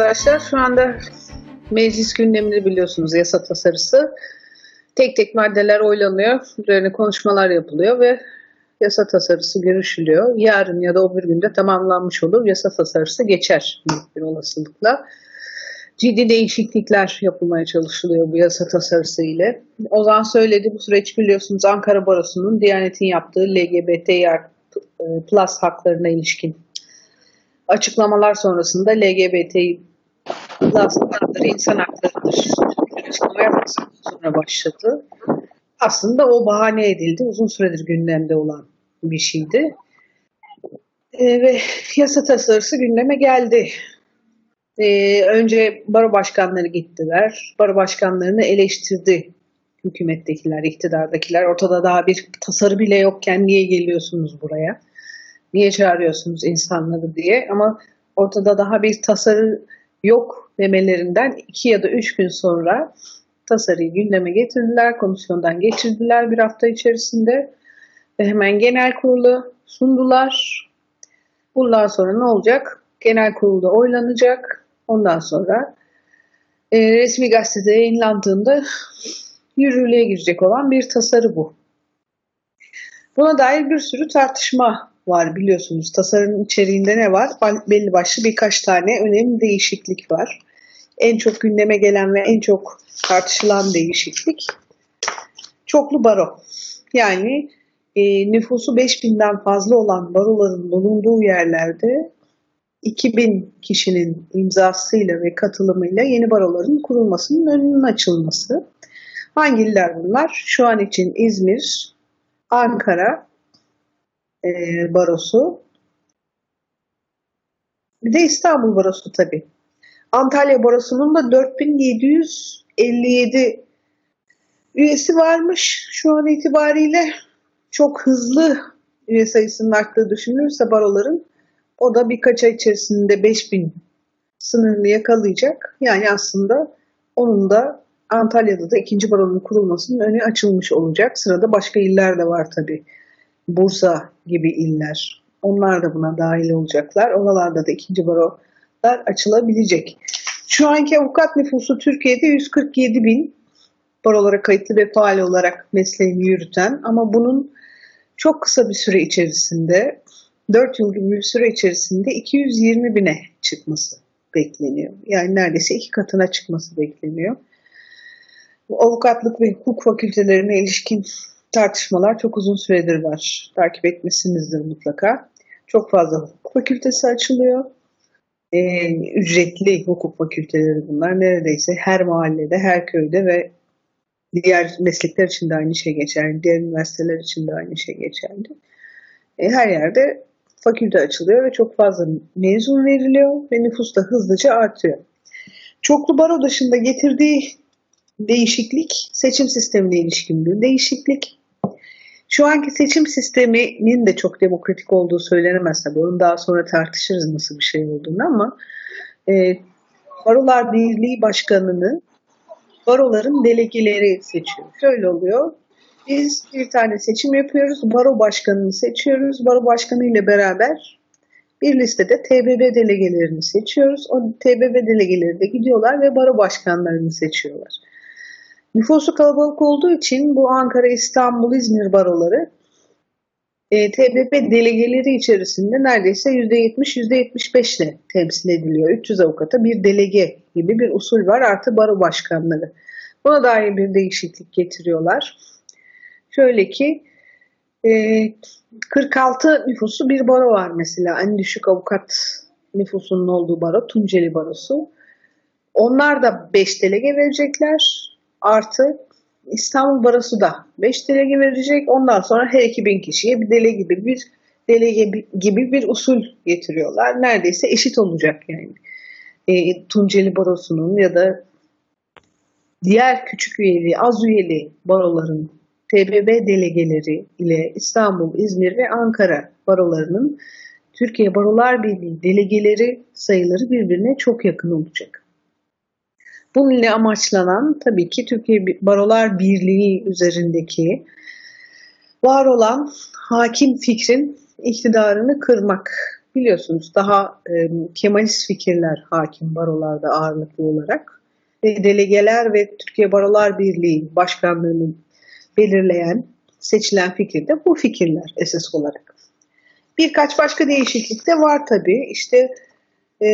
arkadaşlar. Şu anda meclis gündemini biliyorsunuz yasa tasarısı. Tek tek maddeler oylanıyor. Üzerine konuşmalar yapılıyor ve yasa tasarısı görüşülüyor. Yarın ya da o bir günde tamamlanmış olur. Yasa tasarısı geçer bir olasılıkla. Ciddi değişiklikler yapılmaya çalışılıyor bu yasa tasarısı ile. Ozan söyledi bu süreç biliyorsunuz Ankara Barosu'nun Diyanet'in yaptığı LGBT plus haklarına ilişkin açıklamalar sonrasında LGBT hakları insan haklarıdır. Açıklama yaptıktan sonra başladı. Aslında o bahane edildi. Uzun süredir gündemde olan bir şeydi. E, ve yasa tasarısı gündeme geldi. E, önce baro başkanları gittiler. Baro başkanlarını eleştirdi hükümettekiler, iktidardakiler. Ortada daha bir tasarı bile yokken niye geliyorsunuz buraya? Niye çağırıyorsunuz insanları diye. Ama ortada daha bir tasarı yok demelerinden iki ya da üç gün sonra tasarıyı gündeme getirdiler. Komisyondan geçirdiler bir hafta içerisinde. Ve hemen genel kurulu sundular. Bundan sonra ne olacak? Genel kurulda oylanacak. Ondan sonra e, resmi gazetede yayınlandığında yürürlüğe girecek olan bir tasarı bu. Buna dair bir sürü tartışma var biliyorsunuz. Tasarının içeriğinde ne var? Belli başlı birkaç tane önemli değişiklik var. En çok gündeme gelen ve en çok tartışılan değişiklik çoklu baro. Yani e, nüfusu 5000'den fazla olan baroların bulunduğu yerlerde 2000 kişinin imzasıyla ve katılımıyla yeni baroların kurulmasının önünün açılması. Hangi iller bunlar? Şu an için İzmir, Ankara e, barosu, bir de İstanbul barosu tabii. Antalya barosunun da 4757 üyesi varmış şu an itibariyle. Çok hızlı üye sayısının arttığı düşünülürse baroların o da birkaç ay içerisinde 5000 sınırını yakalayacak. Yani aslında onun da Antalya'da da ikinci baronun kurulmasının önü açılmış olacak. Sırada başka iller de var tabii. Bursa gibi iller. Onlar da buna dahil olacaklar. Oralarda da ikinci barolar açılabilecek. Şu anki avukat nüfusu Türkiye'de 147 bin barolara kayıtlı ve faal olarak mesleğini yürüten ama bunun çok kısa bir süre içerisinde 4 yıl gibi bir süre içerisinde 220 bine çıkması bekleniyor. Yani neredeyse iki katına çıkması bekleniyor. Avukatlık ve hukuk fakültelerine ilişkin tartışmalar çok uzun süredir var. Takip etmişsinizdir mutlaka. Çok fazla hukuk fakültesi açılıyor. Ee, ücretli hukuk fakülteleri bunlar. Neredeyse her mahallede, her köyde ve diğer meslekler için de aynı şey geçerli. Diğer üniversiteler için de aynı şey geçerli. E, her yerde fakülte açılıyor ve çok fazla mezun veriliyor ve nüfus da hızlıca artıyor. Çoklu baro dışında getirdiği değişiklik seçim sistemine ilişkin bir değişiklik. Şu anki seçim sisteminin de çok demokratik olduğu söylenemez tabii. Onu daha sonra tartışırız nasıl bir şey olduğunu ama e, Barolar Birliği Başkanı'nı baroların delegeleri seçiyor. Şöyle oluyor. Biz bir tane seçim yapıyoruz. Baro başkanını seçiyoruz. Baro başkanı ile beraber bir listede TBB delegelerini seçiyoruz. O TBB delegeleri de gidiyorlar ve baro başkanlarını seçiyorlar. Nüfusu kalabalık olduğu için bu Ankara, İstanbul, İzmir baroları e, TBP delegeleri içerisinde neredeyse %70, %75 ile temsil ediliyor. 300 avukata bir delege gibi bir usul var artı baro başkanları. Buna dair bir değişiklik getiriyorlar. Şöyle ki e, 46 nüfusu bir baro var mesela. En düşük avukat nüfusunun olduğu baro Tunceli Barosu. Onlar da 5 delege verecekler artı İstanbul Barosu da 5 delege verecek. Ondan sonra her 2000 kişiye bir delege gibi bir delege gibi bir usul getiriyorlar. Neredeyse eşit olacak yani. E, Tunceli Barosu'nun ya da diğer küçük üyeli, az üyeli baroların TBB delegeleri ile İstanbul, İzmir ve Ankara barolarının Türkiye Barolar Birliği delegeleri sayıları birbirine çok yakın olacak. Bunun amaçlanan tabii ki Türkiye Barolar Birliği üzerindeki var olan hakim fikrin iktidarını kırmak biliyorsunuz daha e, Kemalist fikirler hakim barolarda ağırlıklı olarak. Ve delegeler ve Türkiye Barolar Birliği başkanlığının belirleyen, seçilen fikir de bu fikirler esas olarak. Birkaç başka değişiklik de var tabii. İşte e,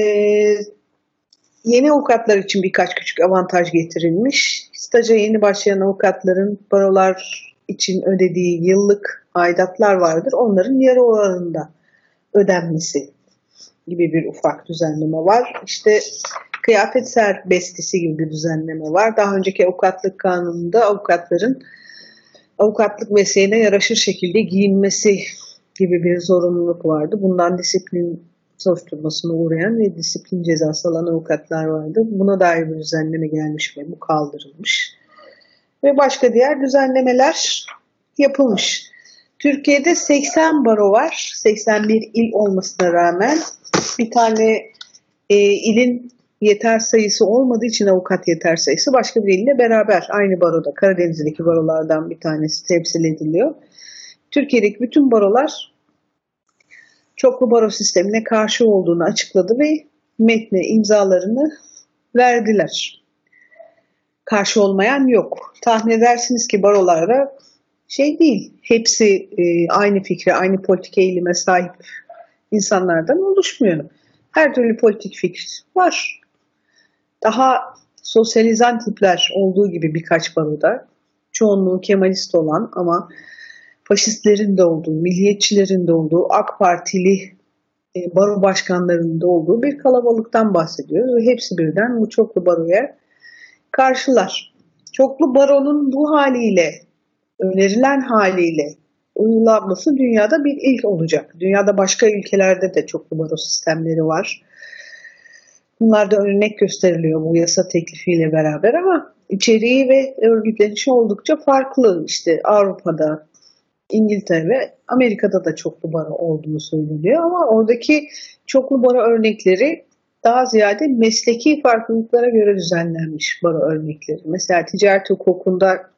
yeni avukatlar için birkaç küçük avantaj getirilmiş. Staja yeni başlayan avukatların barolar için ödediği yıllık aidatlar vardır. Onların yarı oranında ödenmesi gibi bir ufak düzenleme var. İşte kıyafet serbestisi gibi bir düzenleme var. Daha önceki avukatlık kanununda avukatların avukatlık mesleğine yaraşır şekilde giyinmesi gibi bir zorunluluk vardı. Bundan disiplin soruşturmasına uğrayan ve disiplin cezası alan avukatlar vardı. Buna dair bir düzenleme gelmiş ve bu kaldırılmış. Ve başka diğer düzenlemeler yapılmış. Türkiye'de 80 baro var. 81 il olmasına rağmen bir tane e, ilin yeter sayısı olmadığı için avukat yeter sayısı başka bir ille beraber aynı baroda Karadeniz'deki barolardan bir tanesi temsil ediliyor. Türkiye'deki bütün barolar çoklu baro sistemine karşı olduğunu açıkladı ve metne imzalarını verdiler. Karşı olmayan yok. Tahmin edersiniz ki barolarda şey değil, hepsi e, aynı fikre, aynı politik eğilime sahip insanlardan oluşmuyor. Her türlü politik fikir var. Daha sosyalizan tipler olduğu gibi birkaç baroda, çoğunluğu Kemalist olan ama faşistlerin de olduğu, milliyetçilerin de olduğu, AK Partili e, baro başkanlarının da olduğu bir kalabalıktan bahsediyoruz. Ve hepsi birden bu çoklu baroya karşılar. Çoklu baronun bu haliyle, önerilen haliyle uygulanması dünyada bir ilk olacak. Dünyada başka ülkelerde de çoklu baro sistemleri var. Bunlar da örnek gösteriliyor bu yasa teklifiyle beraber ama içeriği ve örgütlenişi oldukça farklı. İşte Avrupa'da, İngiltere ve Amerika'da da çoklu baro olduğunu söyleniyor ama oradaki çoklu baro örnekleri daha ziyade mesleki farklılıklara göre düzenlenmiş baro örnekleri. Mesela ticaret hukukunda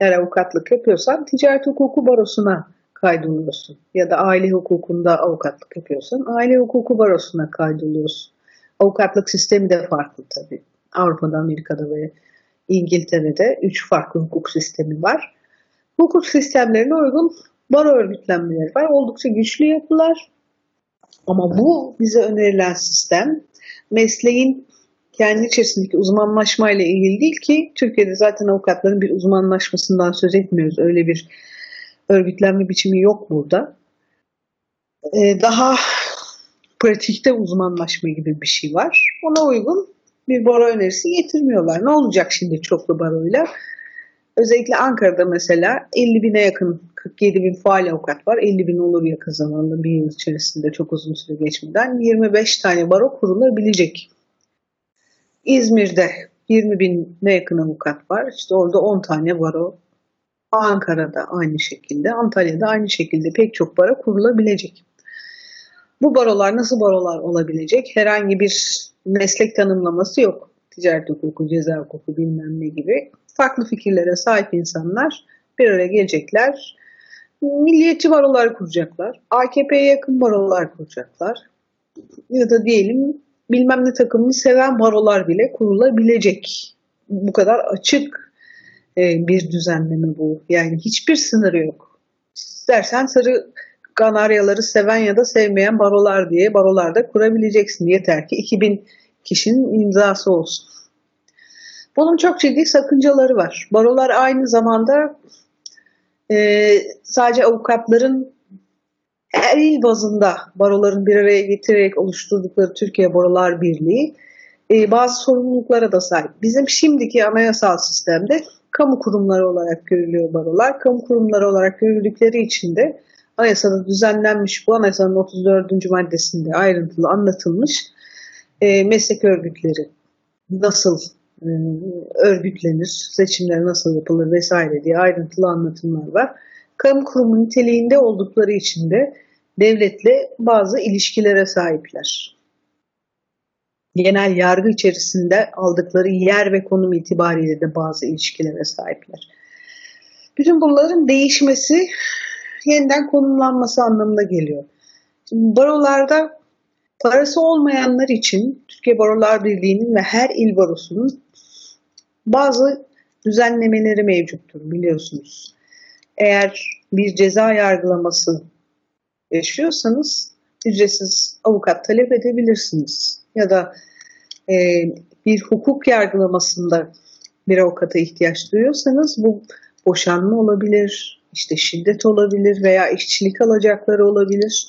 eğer avukatlık yapıyorsan ticaret hukuku barosuna kaydoluyorsun. Ya da aile hukukunda avukatlık yapıyorsan aile hukuku barosuna kaydoluyorsun. Avukatlık sistemi de farklı tabii. Avrupa'da, Amerika'da ve İngiltere'de üç farklı hukuk sistemi var. Hukuk sistemlerine uygun baro örgütlenmeleri var. Oldukça güçlü yapılar. Ama bu bize önerilen sistem mesleğin kendi içerisindeki uzmanlaşmayla ilgili değil ki Türkiye'de zaten avukatların bir uzmanlaşmasından söz etmiyoruz. Öyle bir örgütlenme biçimi yok burada. Ee, daha pratikte uzmanlaşma gibi bir şey var. Ona uygun bir baro önerisi getirmiyorlar. Ne olacak şimdi çoklu baroyla? Özellikle Ankara'da mesela 50 bine yakın 47 bin faal avukat var. 50 bin yakın zamanda bir yıl içerisinde çok uzun süre geçmeden 25 tane baro kurulabilecek. İzmir'de 20 bine yakın avukat var. İşte orada 10 tane baro. Ankara'da aynı şekilde, Antalya'da aynı şekilde pek çok baro kurulabilecek. Bu barolar nasıl barolar olabilecek? Herhangi bir meslek tanımlaması yok. Ticaret hukuku, ceza hukuku bilmem ne gibi. Farklı fikirlere sahip insanlar bir araya gelecekler. Milliyetçi barolar kuracaklar. AKP'ye yakın barolar kuracaklar. Ya da diyelim bilmem ne takımını seven barolar bile kurulabilecek. Bu kadar açık e, bir düzenleme bu. Yani hiçbir sınırı yok. İstersen sarı kanaryaları seven ya da sevmeyen barolar diye barolarda kurabileceksin. Yeter ki 2000 kişinin imzası olsun. Bunun çok ciddi sakıncaları var. Barolar aynı zamanda e, sadece avukatların her il bazında baroların bir araya getirerek oluşturdukları Türkiye Barolar Birliği e, bazı sorumluluklara da sahip. Bizim şimdiki anayasal sistemde kamu kurumları olarak görülüyor barolar. Kamu kurumları olarak görüldükleri için de anayasada düzenlenmiş bu anayasanın 34. maddesinde ayrıntılı anlatılmış e, meslek örgütleri nasıl örgütlenir, seçimler nasıl yapılır vesaire diye ayrıntılı anlatımlar var. Kamu kurumu niteliğinde oldukları için de devletle bazı ilişkilere sahipler. Genel yargı içerisinde aldıkları yer ve konum itibariyle de bazı ilişkilere sahipler. Bütün bunların değişmesi yeniden konumlanması anlamına geliyor. Şimdi barolarda Parası olmayanlar için Türkiye Barolar Birliği'nin ve her il barosunun bazı düzenlemeleri mevcuttur biliyorsunuz. Eğer bir ceza yargılaması yaşıyorsanız ücretsiz avukat talep edebilirsiniz. Ya da e, bir hukuk yargılamasında bir avukata ihtiyaç duyuyorsanız bu boşanma olabilir, işte şiddet olabilir veya işçilik alacakları olabilir.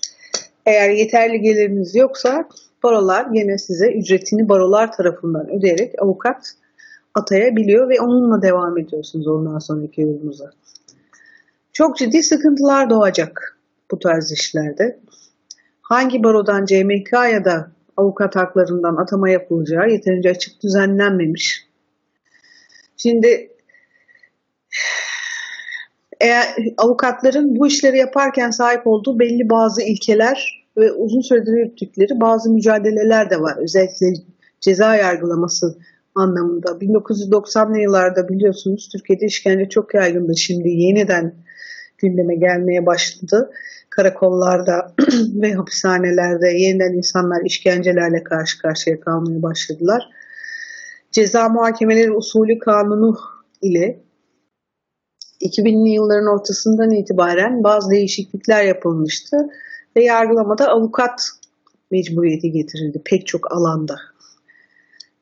Eğer yeterli geliriniz yoksa barolar yine size ücretini barolar tarafından ödeyerek avukat atayabiliyor ve onunla devam ediyorsunuz ondan sonraki yolunuza. Çok ciddi sıkıntılar doğacak bu tarz işlerde. Hangi barodan CMK ya da avukat haklarından atama yapılacağı yeterince açık düzenlenmemiş. Şimdi eğer avukatların bu işleri yaparken sahip olduğu belli bazı ilkeler ve uzun süredir yürüttükleri bazı mücadeleler de var. Özellikle ceza yargılaması anlamında. 1990'lı yıllarda biliyorsunuz Türkiye'de işkence çok yaygındı. Şimdi yeniden gündeme gelmeye başladı. Karakollarda ve hapishanelerde yeniden insanlar işkencelerle karşı karşıya kalmaya başladılar. Ceza muhakemeleri usulü kanunu ile 2000'li yılların ortasından itibaren bazı değişiklikler yapılmıştı ve yargılamada avukat mecburiyeti getirildi pek çok alanda.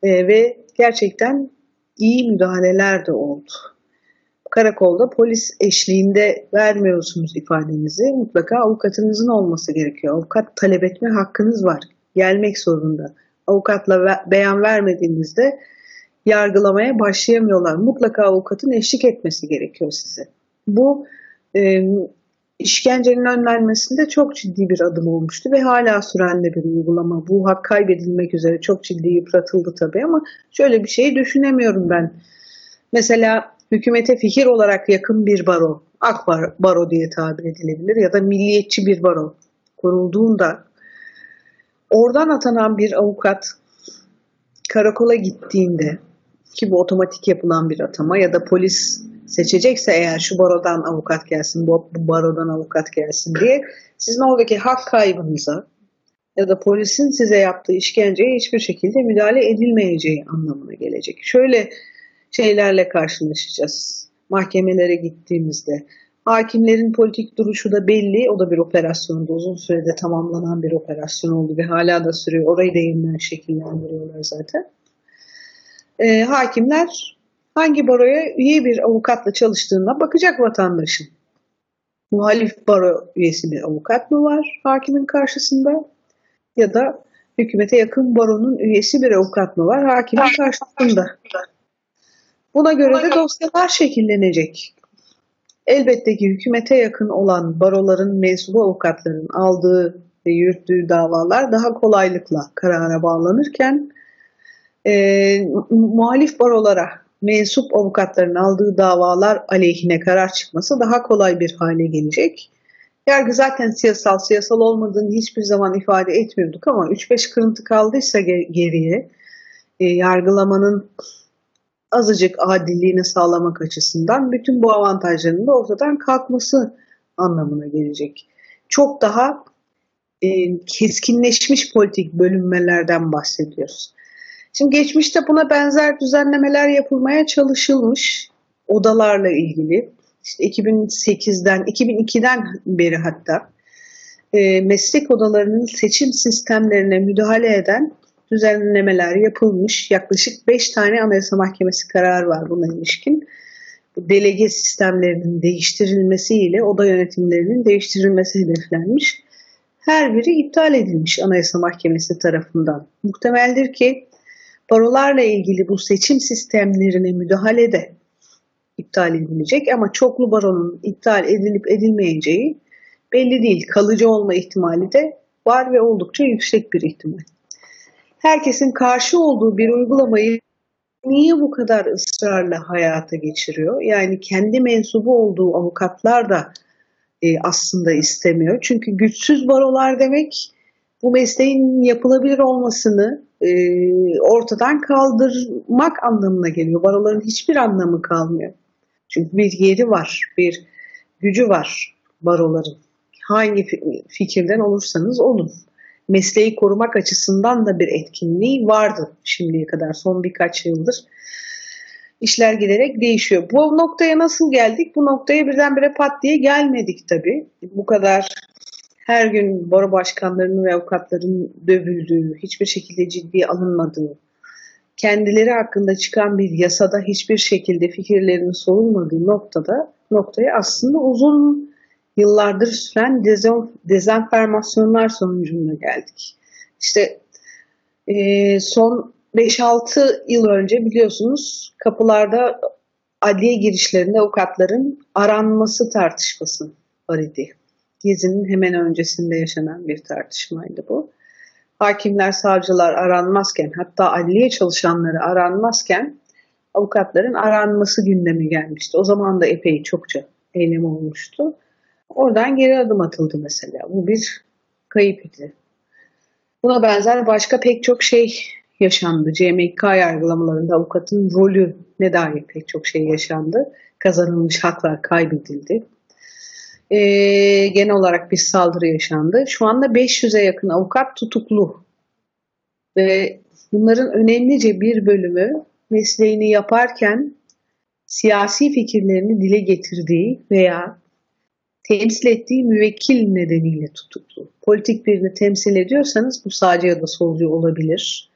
E, ve gerçekten iyi müdahaleler de oldu. Karakolda polis eşliğinde vermiyorsunuz ifadenizi. Mutlaka avukatınızın olması gerekiyor. Avukat talep etme hakkınız var. Gelmek zorunda. Avukatla beyan vermediğinizde yargılamaya başlayamıyorlar. Mutlaka avukatın eşlik etmesi gerekiyor size. Bu e, işkencenin önlenmesinde çok ciddi bir adım olmuştu ve hala süren de bir uygulama. Bu hak kaybedilmek üzere çok ciddi yıpratıldı tabii ama şöyle bir şey düşünemiyorum ben. Mesela hükümete fikir olarak yakın bir baro, AK baro diye tabir edilebilir ya da milliyetçi bir baro kurulduğunda oradan atanan bir avukat karakola gittiğinde ki bu otomatik yapılan bir atama ya da polis seçecekse eğer şu barodan avukat gelsin, bu, bu barodan avukat gelsin diye sizin oradaki hak kaybınıza ya da polisin size yaptığı işkenceye hiçbir şekilde müdahale edilmeyeceği anlamına gelecek. Şöyle şeylerle karşılaşacağız mahkemelere gittiğimizde. Hakimlerin politik duruşu da belli. O da bir operasyondu. Uzun sürede tamamlanan bir operasyon oldu ve hala da sürüyor. Orayı da yeniden şekillendiriyorlar zaten. Ee, hakimler hangi baroya üye bir avukatla çalıştığına bakacak vatandaşın. Muhalif baro üyesi bir avukat mı var hakimin karşısında ya da hükümete yakın baronun üyesi bir avukat mı var hakimin karşısında. Buna göre de dosyalar şekillenecek. Elbette ki hükümete yakın olan baroların mensubu avukatların aldığı ve yürüttüğü davalar daha kolaylıkla karara bağlanırken e, muhalif barolara mensup avukatların aldığı davalar aleyhine karar çıkması daha kolay bir hale gelecek. Yargı zaten siyasal, siyasal olmadığını hiçbir zaman ifade etmiyorduk ama 3-5 kırıntı kaldıysa geriye e, yargılamanın azıcık adilliğini sağlamak açısından bütün bu avantajların da ortadan kalkması anlamına gelecek. Çok daha e, keskinleşmiş politik bölünmelerden bahsediyoruz. Şimdi geçmişte buna benzer düzenlemeler yapılmaya çalışılmış odalarla ilgili. İşte 2008'den, 2002'den beri hatta e, meslek odalarının seçim sistemlerine müdahale eden düzenlemeler yapılmış. Yaklaşık 5 tane Anayasa Mahkemesi kararı var buna ilişkin. Delege sistemlerinin değiştirilmesiyle oda yönetimlerinin değiştirilmesi hedeflenmiş. Her biri iptal edilmiş Anayasa Mahkemesi tarafından. Muhtemeldir ki barolarla ilgili bu seçim sistemlerine müdahale de iptal edilecek ama çoklu baronun iptal edilip edilmeyeceği belli değil. Kalıcı olma ihtimali de var ve oldukça yüksek bir ihtimal herkesin karşı olduğu bir uygulamayı niye bu kadar ısrarla hayata geçiriyor? Yani kendi mensubu olduğu avukatlar da e, aslında istemiyor. Çünkü güçsüz barolar demek bu mesleğin yapılabilir olmasını e, ortadan kaldırmak anlamına geliyor. Baroların hiçbir anlamı kalmıyor. Çünkü bir yeri var, bir gücü var baroların. Hangi fikirden olursanız olun. mesleği korumak açısından da bir etkinliği vardı şimdiye kadar son birkaç yıldır. İşler giderek değişiyor. Bu noktaya nasıl geldik? Bu noktaya birdenbire pat diye gelmedik tabii. Bu kadar her gün baro başkanlarının ve avukatların dövüldüğü, hiçbir şekilde ciddiye alınmadığı, kendileri hakkında çıkan bir yasada hiçbir şekilde fikirlerinin sorulmadığı noktada noktaya aslında uzun yıllardır süren dezenformasyonlar sonucunda geldik. İşte e, son 5-6 yıl önce biliyorsunuz kapılarda adliye girişlerinde avukatların aranması tartışması var idi. Gezi'nin hemen öncesinde yaşanan bir tartışmaydı bu. Hakimler, savcılar aranmazken hatta adliye çalışanları aranmazken avukatların aranması gündeme gelmişti. O zaman da epey çokça eylem olmuştu. Oradan geri adım atıldı mesela. Bu bir kayıp idi. Buna benzer başka pek çok şey yaşandı. CMK yargılamalarında avukatın rolü ne dair pek çok şey yaşandı. Kazanılmış haklar kaybedildi. Ee, genel olarak bir saldırı yaşandı. Şu anda 500'e yakın avukat tutuklu. Ve bunların önemlice bir bölümü mesleğini yaparken siyasi fikirlerini dile getirdiği veya temsil ettiği müvekkil nedeniyle tutuklu. Politik birini temsil ediyorsanız bu sağcı ya da solcu olabilir.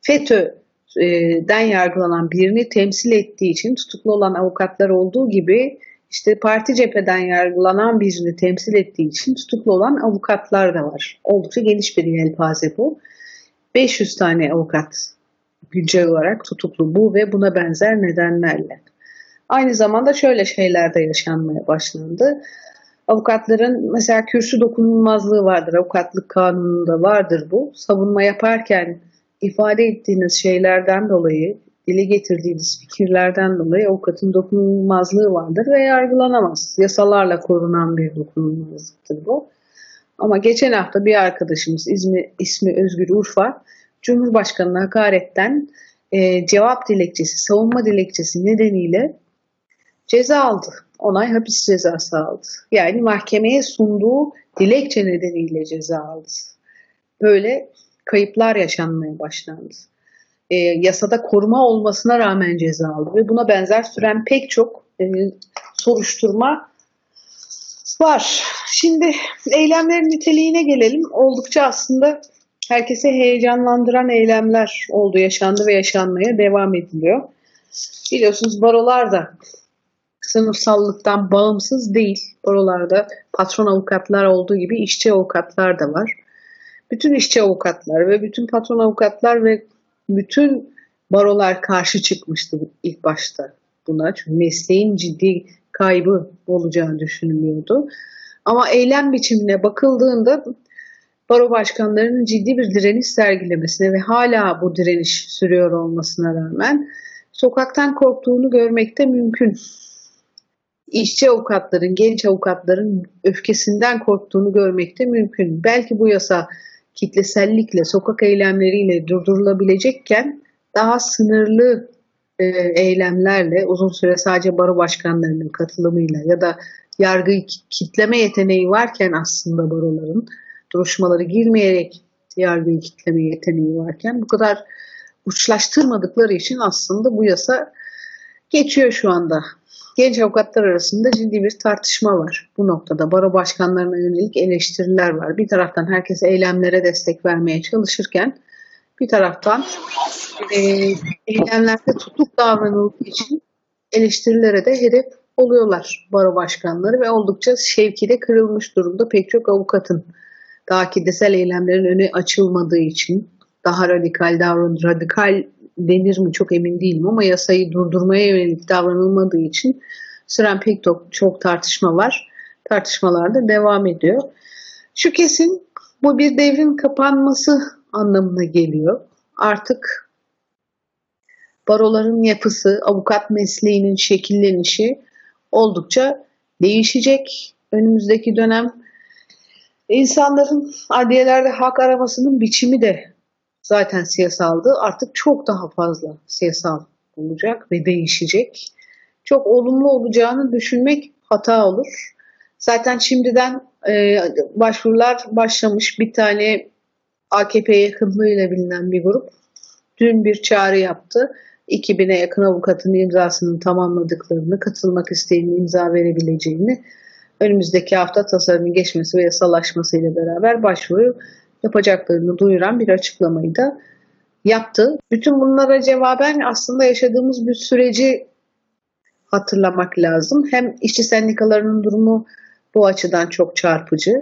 FETÖ'den yargılanan birini temsil ettiği için tutuklu olan avukatlar olduğu gibi işte parti cepheden yargılanan birini temsil ettiği için tutuklu olan avukatlar da var. Oldukça geniş bir yelpaze bu. 500 tane avukat güncel olarak tutuklu bu ve buna benzer nedenlerle. Aynı zamanda şöyle şeyler de yaşanmaya başlandı. Avukatların mesela kürsü dokunulmazlığı vardır. Avukatlık kanununda vardır bu. Savunma yaparken ifade ettiğiniz şeylerden dolayı, dile getirdiğiniz fikirlerden dolayı avukatın dokunulmazlığı vardır ve yargılanamaz. Yasalarla korunan bir dokunulmazlıktır bu. Ama geçen hafta bir arkadaşımız ismi, ismi Özgür Urfa, Cumhurbaşkanı'na hakaretten e, cevap dilekçesi, savunma dilekçesi nedeniyle ceza aldı. Onay hapis cezası aldı. Yani mahkemeye sunduğu dilekçe nedeniyle ceza aldı. Böyle kayıplar yaşanmaya başlandı. E, yasada koruma olmasına rağmen ceza aldı ve buna benzer süren pek çok e, soruşturma var. Şimdi eylemlerin niteliğine gelelim. Oldukça aslında herkese heyecanlandıran eylemler oldu, yaşandı ve yaşanmaya devam ediliyor. Biliyorsunuz barolar da sınıfsallıktan bağımsız değil. Barolarda patron avukatlar olduğu gibi işçi avukatlar da var. Bütün işçi avukatlar ve bütün patron avukatlar ve bütün barolar karşı çıkmıştı ilk başta buna. Çünkü mesleğin ciddi kaybı olacağı düşünülüyordu. Ama eylem biçimine bakıldığında baro başkanlarının ciddi bir direniş sergilemesine ve hala bu direniş sürüyor olmasına rağmen sokaktan korktuğunu görmek de mümkün. İşçi avukatların, genç avukatların öfkesinden korktuğunu görmek de mümkün. Belki bu yasa kitlesellikle, sokak eylemleriyle durdurulabilecekken daha sınırlı e, eylemlerle uzun süre sadece baro başkanlarının katılımıyla ya da yargıyı kitleme yeteneği varken aslında baroların duruşmaları girmeyerek yargıyı kitleme yeteneği varken bu kadar uçlaştırmadıkları için aslında bu yasa geçiyor şu anda. Genç avukatlar arasında ciddi bir tartışma var bu noktada. Baro başkanlarına yönelik eleştiriler var. Bir taraftan herkes eylemlere destek vermeye çalışırken bir taraftan e, eylemlerde tutuk davranıldığı için eleştirilere de hedef oluyorlar baro başkanları ve oldukça şevki de kırılmış durumda pek çok avukatın. Daha kitlesel eylemlerin önü açılmadığı için daha radikal davran radikal denir mi çok emin değilim ama yasayı durdurmaya yönelik davranılmadığı için süren pek çok, çok tartışma var. Tartışmalar da devam ediyor. Şu kesin bu bir devrin kapanması anlamına geliyor. Artık baroların yapısı, avukat mesleğinin şekillenişi oldukça değişecek önümüzdeki dönem. İnsanların adliyelerde hak aramasının biçimi de zaten siyasaldı. Artık çok daha fazla siyasal olacak ve değişecek. Çok olumlu olacağını düşünmek hata olur. Zaten şimdiden e, başvurular başlamış. Bir tane AKP yakınlığıyla bilinen bir grup dün bir çağrı yaptı. 2000'e yakın avukatın imzasını tamamladıklarını, katılmak isteyenin imza verebileceğini, önümüzdeki hafta tasarının geçmesi ve yasalaşmasıyla beraber başvuru yapacaklarını duyuran bir açıklamayı da yaptı. Bütün bunlara cevaben aslında yaşadığımız bir süreci hatırlamak lazım. Hem işçi sendikalarının durumu bu açıdan çok çarpıcı.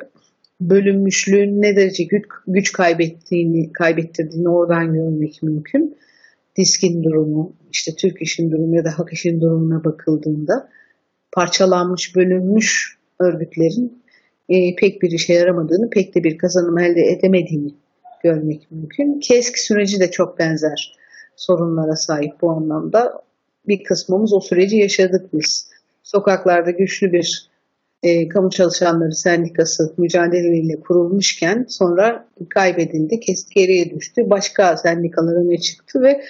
Bölünmüşlüğün ne derece güç, güç kaybettiğini, kaybettirdiğini oradan görmek mümkün. Diskin durumu, işte Türk işin durumu ya da Hak işin durumuna bakıldığında parçalanmış, bölünmüş örgütlerin e, pek bir işe yaramadığını, pek de bir kazanım elde edemediğini görmek mümkün. KESK süreci de çok benzer sorunlara sahip bu anlamda. Bir kısmımız o süreci yaşadık biz. Sokaklarda güçlü bir e, kamu çalışanları sendikası mücadeleleriyle kurulmuşken sonra kaybedildi, KESK geriye düştü. Başka sendikalar öne çıktı ve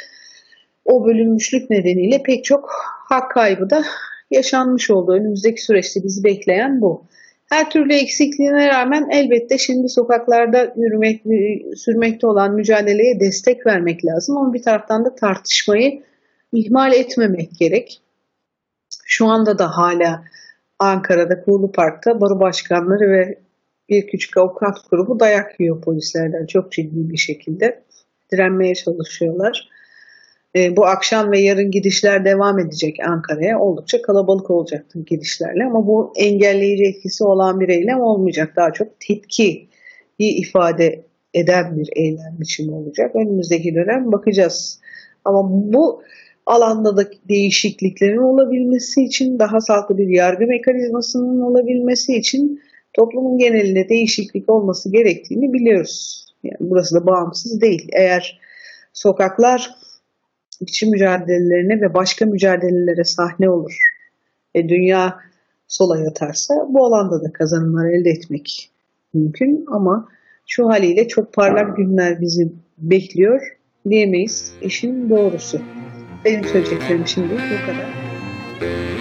o bölünmüşlük nedeniyle pek çok hak kaybı da yaşanmış oldu. Önümüzdeki süreçte bizi bekleyen bu. Her türlü eksikliğine rağmen elbette şimdi sokaklarda yürümek, sürmekte olan mücadeleye destek vermek lazım. Ama bir taraftan da tartışmayı ihmal etmemek gerek. Şu anda da hala Ankara'da Kuğulu Park'ta baro başkanları ve bir küçük avukat grubu dayak yiyor polislerden çok ciddi bir şekilde. Direnmeye çalışıyorlar. E, bu akşam ve yarın gidişler devam edecek Ankara'ya. Oldukça kalabalık olacaktır gidişlerle ama bu engelleyici etkisi olan bir eylem olmayacak. Daha çok tepki ifade eden bir eylem biçimi olacak. Önümüzdeki dönem bakacağız. Ama bu alanda da değişikliklerin olabilmesi için, daha sağlıklı bir yargı mekanizmasının olabilmesi için toplumun genelinde değişiklik olması gerektiğini biliyoruz. Yani burası da bağımsız değil. Eğer sokaklar işçi mücadelelerine ve başka mücadelelere sahne olur. E, dünya sola yatarsa bu alanda da kazanımlar elde etmek mümkün ama şu haliyle çok parlak günler bizi bekliyor diyemeyiz. İşin doğrusu. Benim söyleyeceklerim şimdi bu kadar.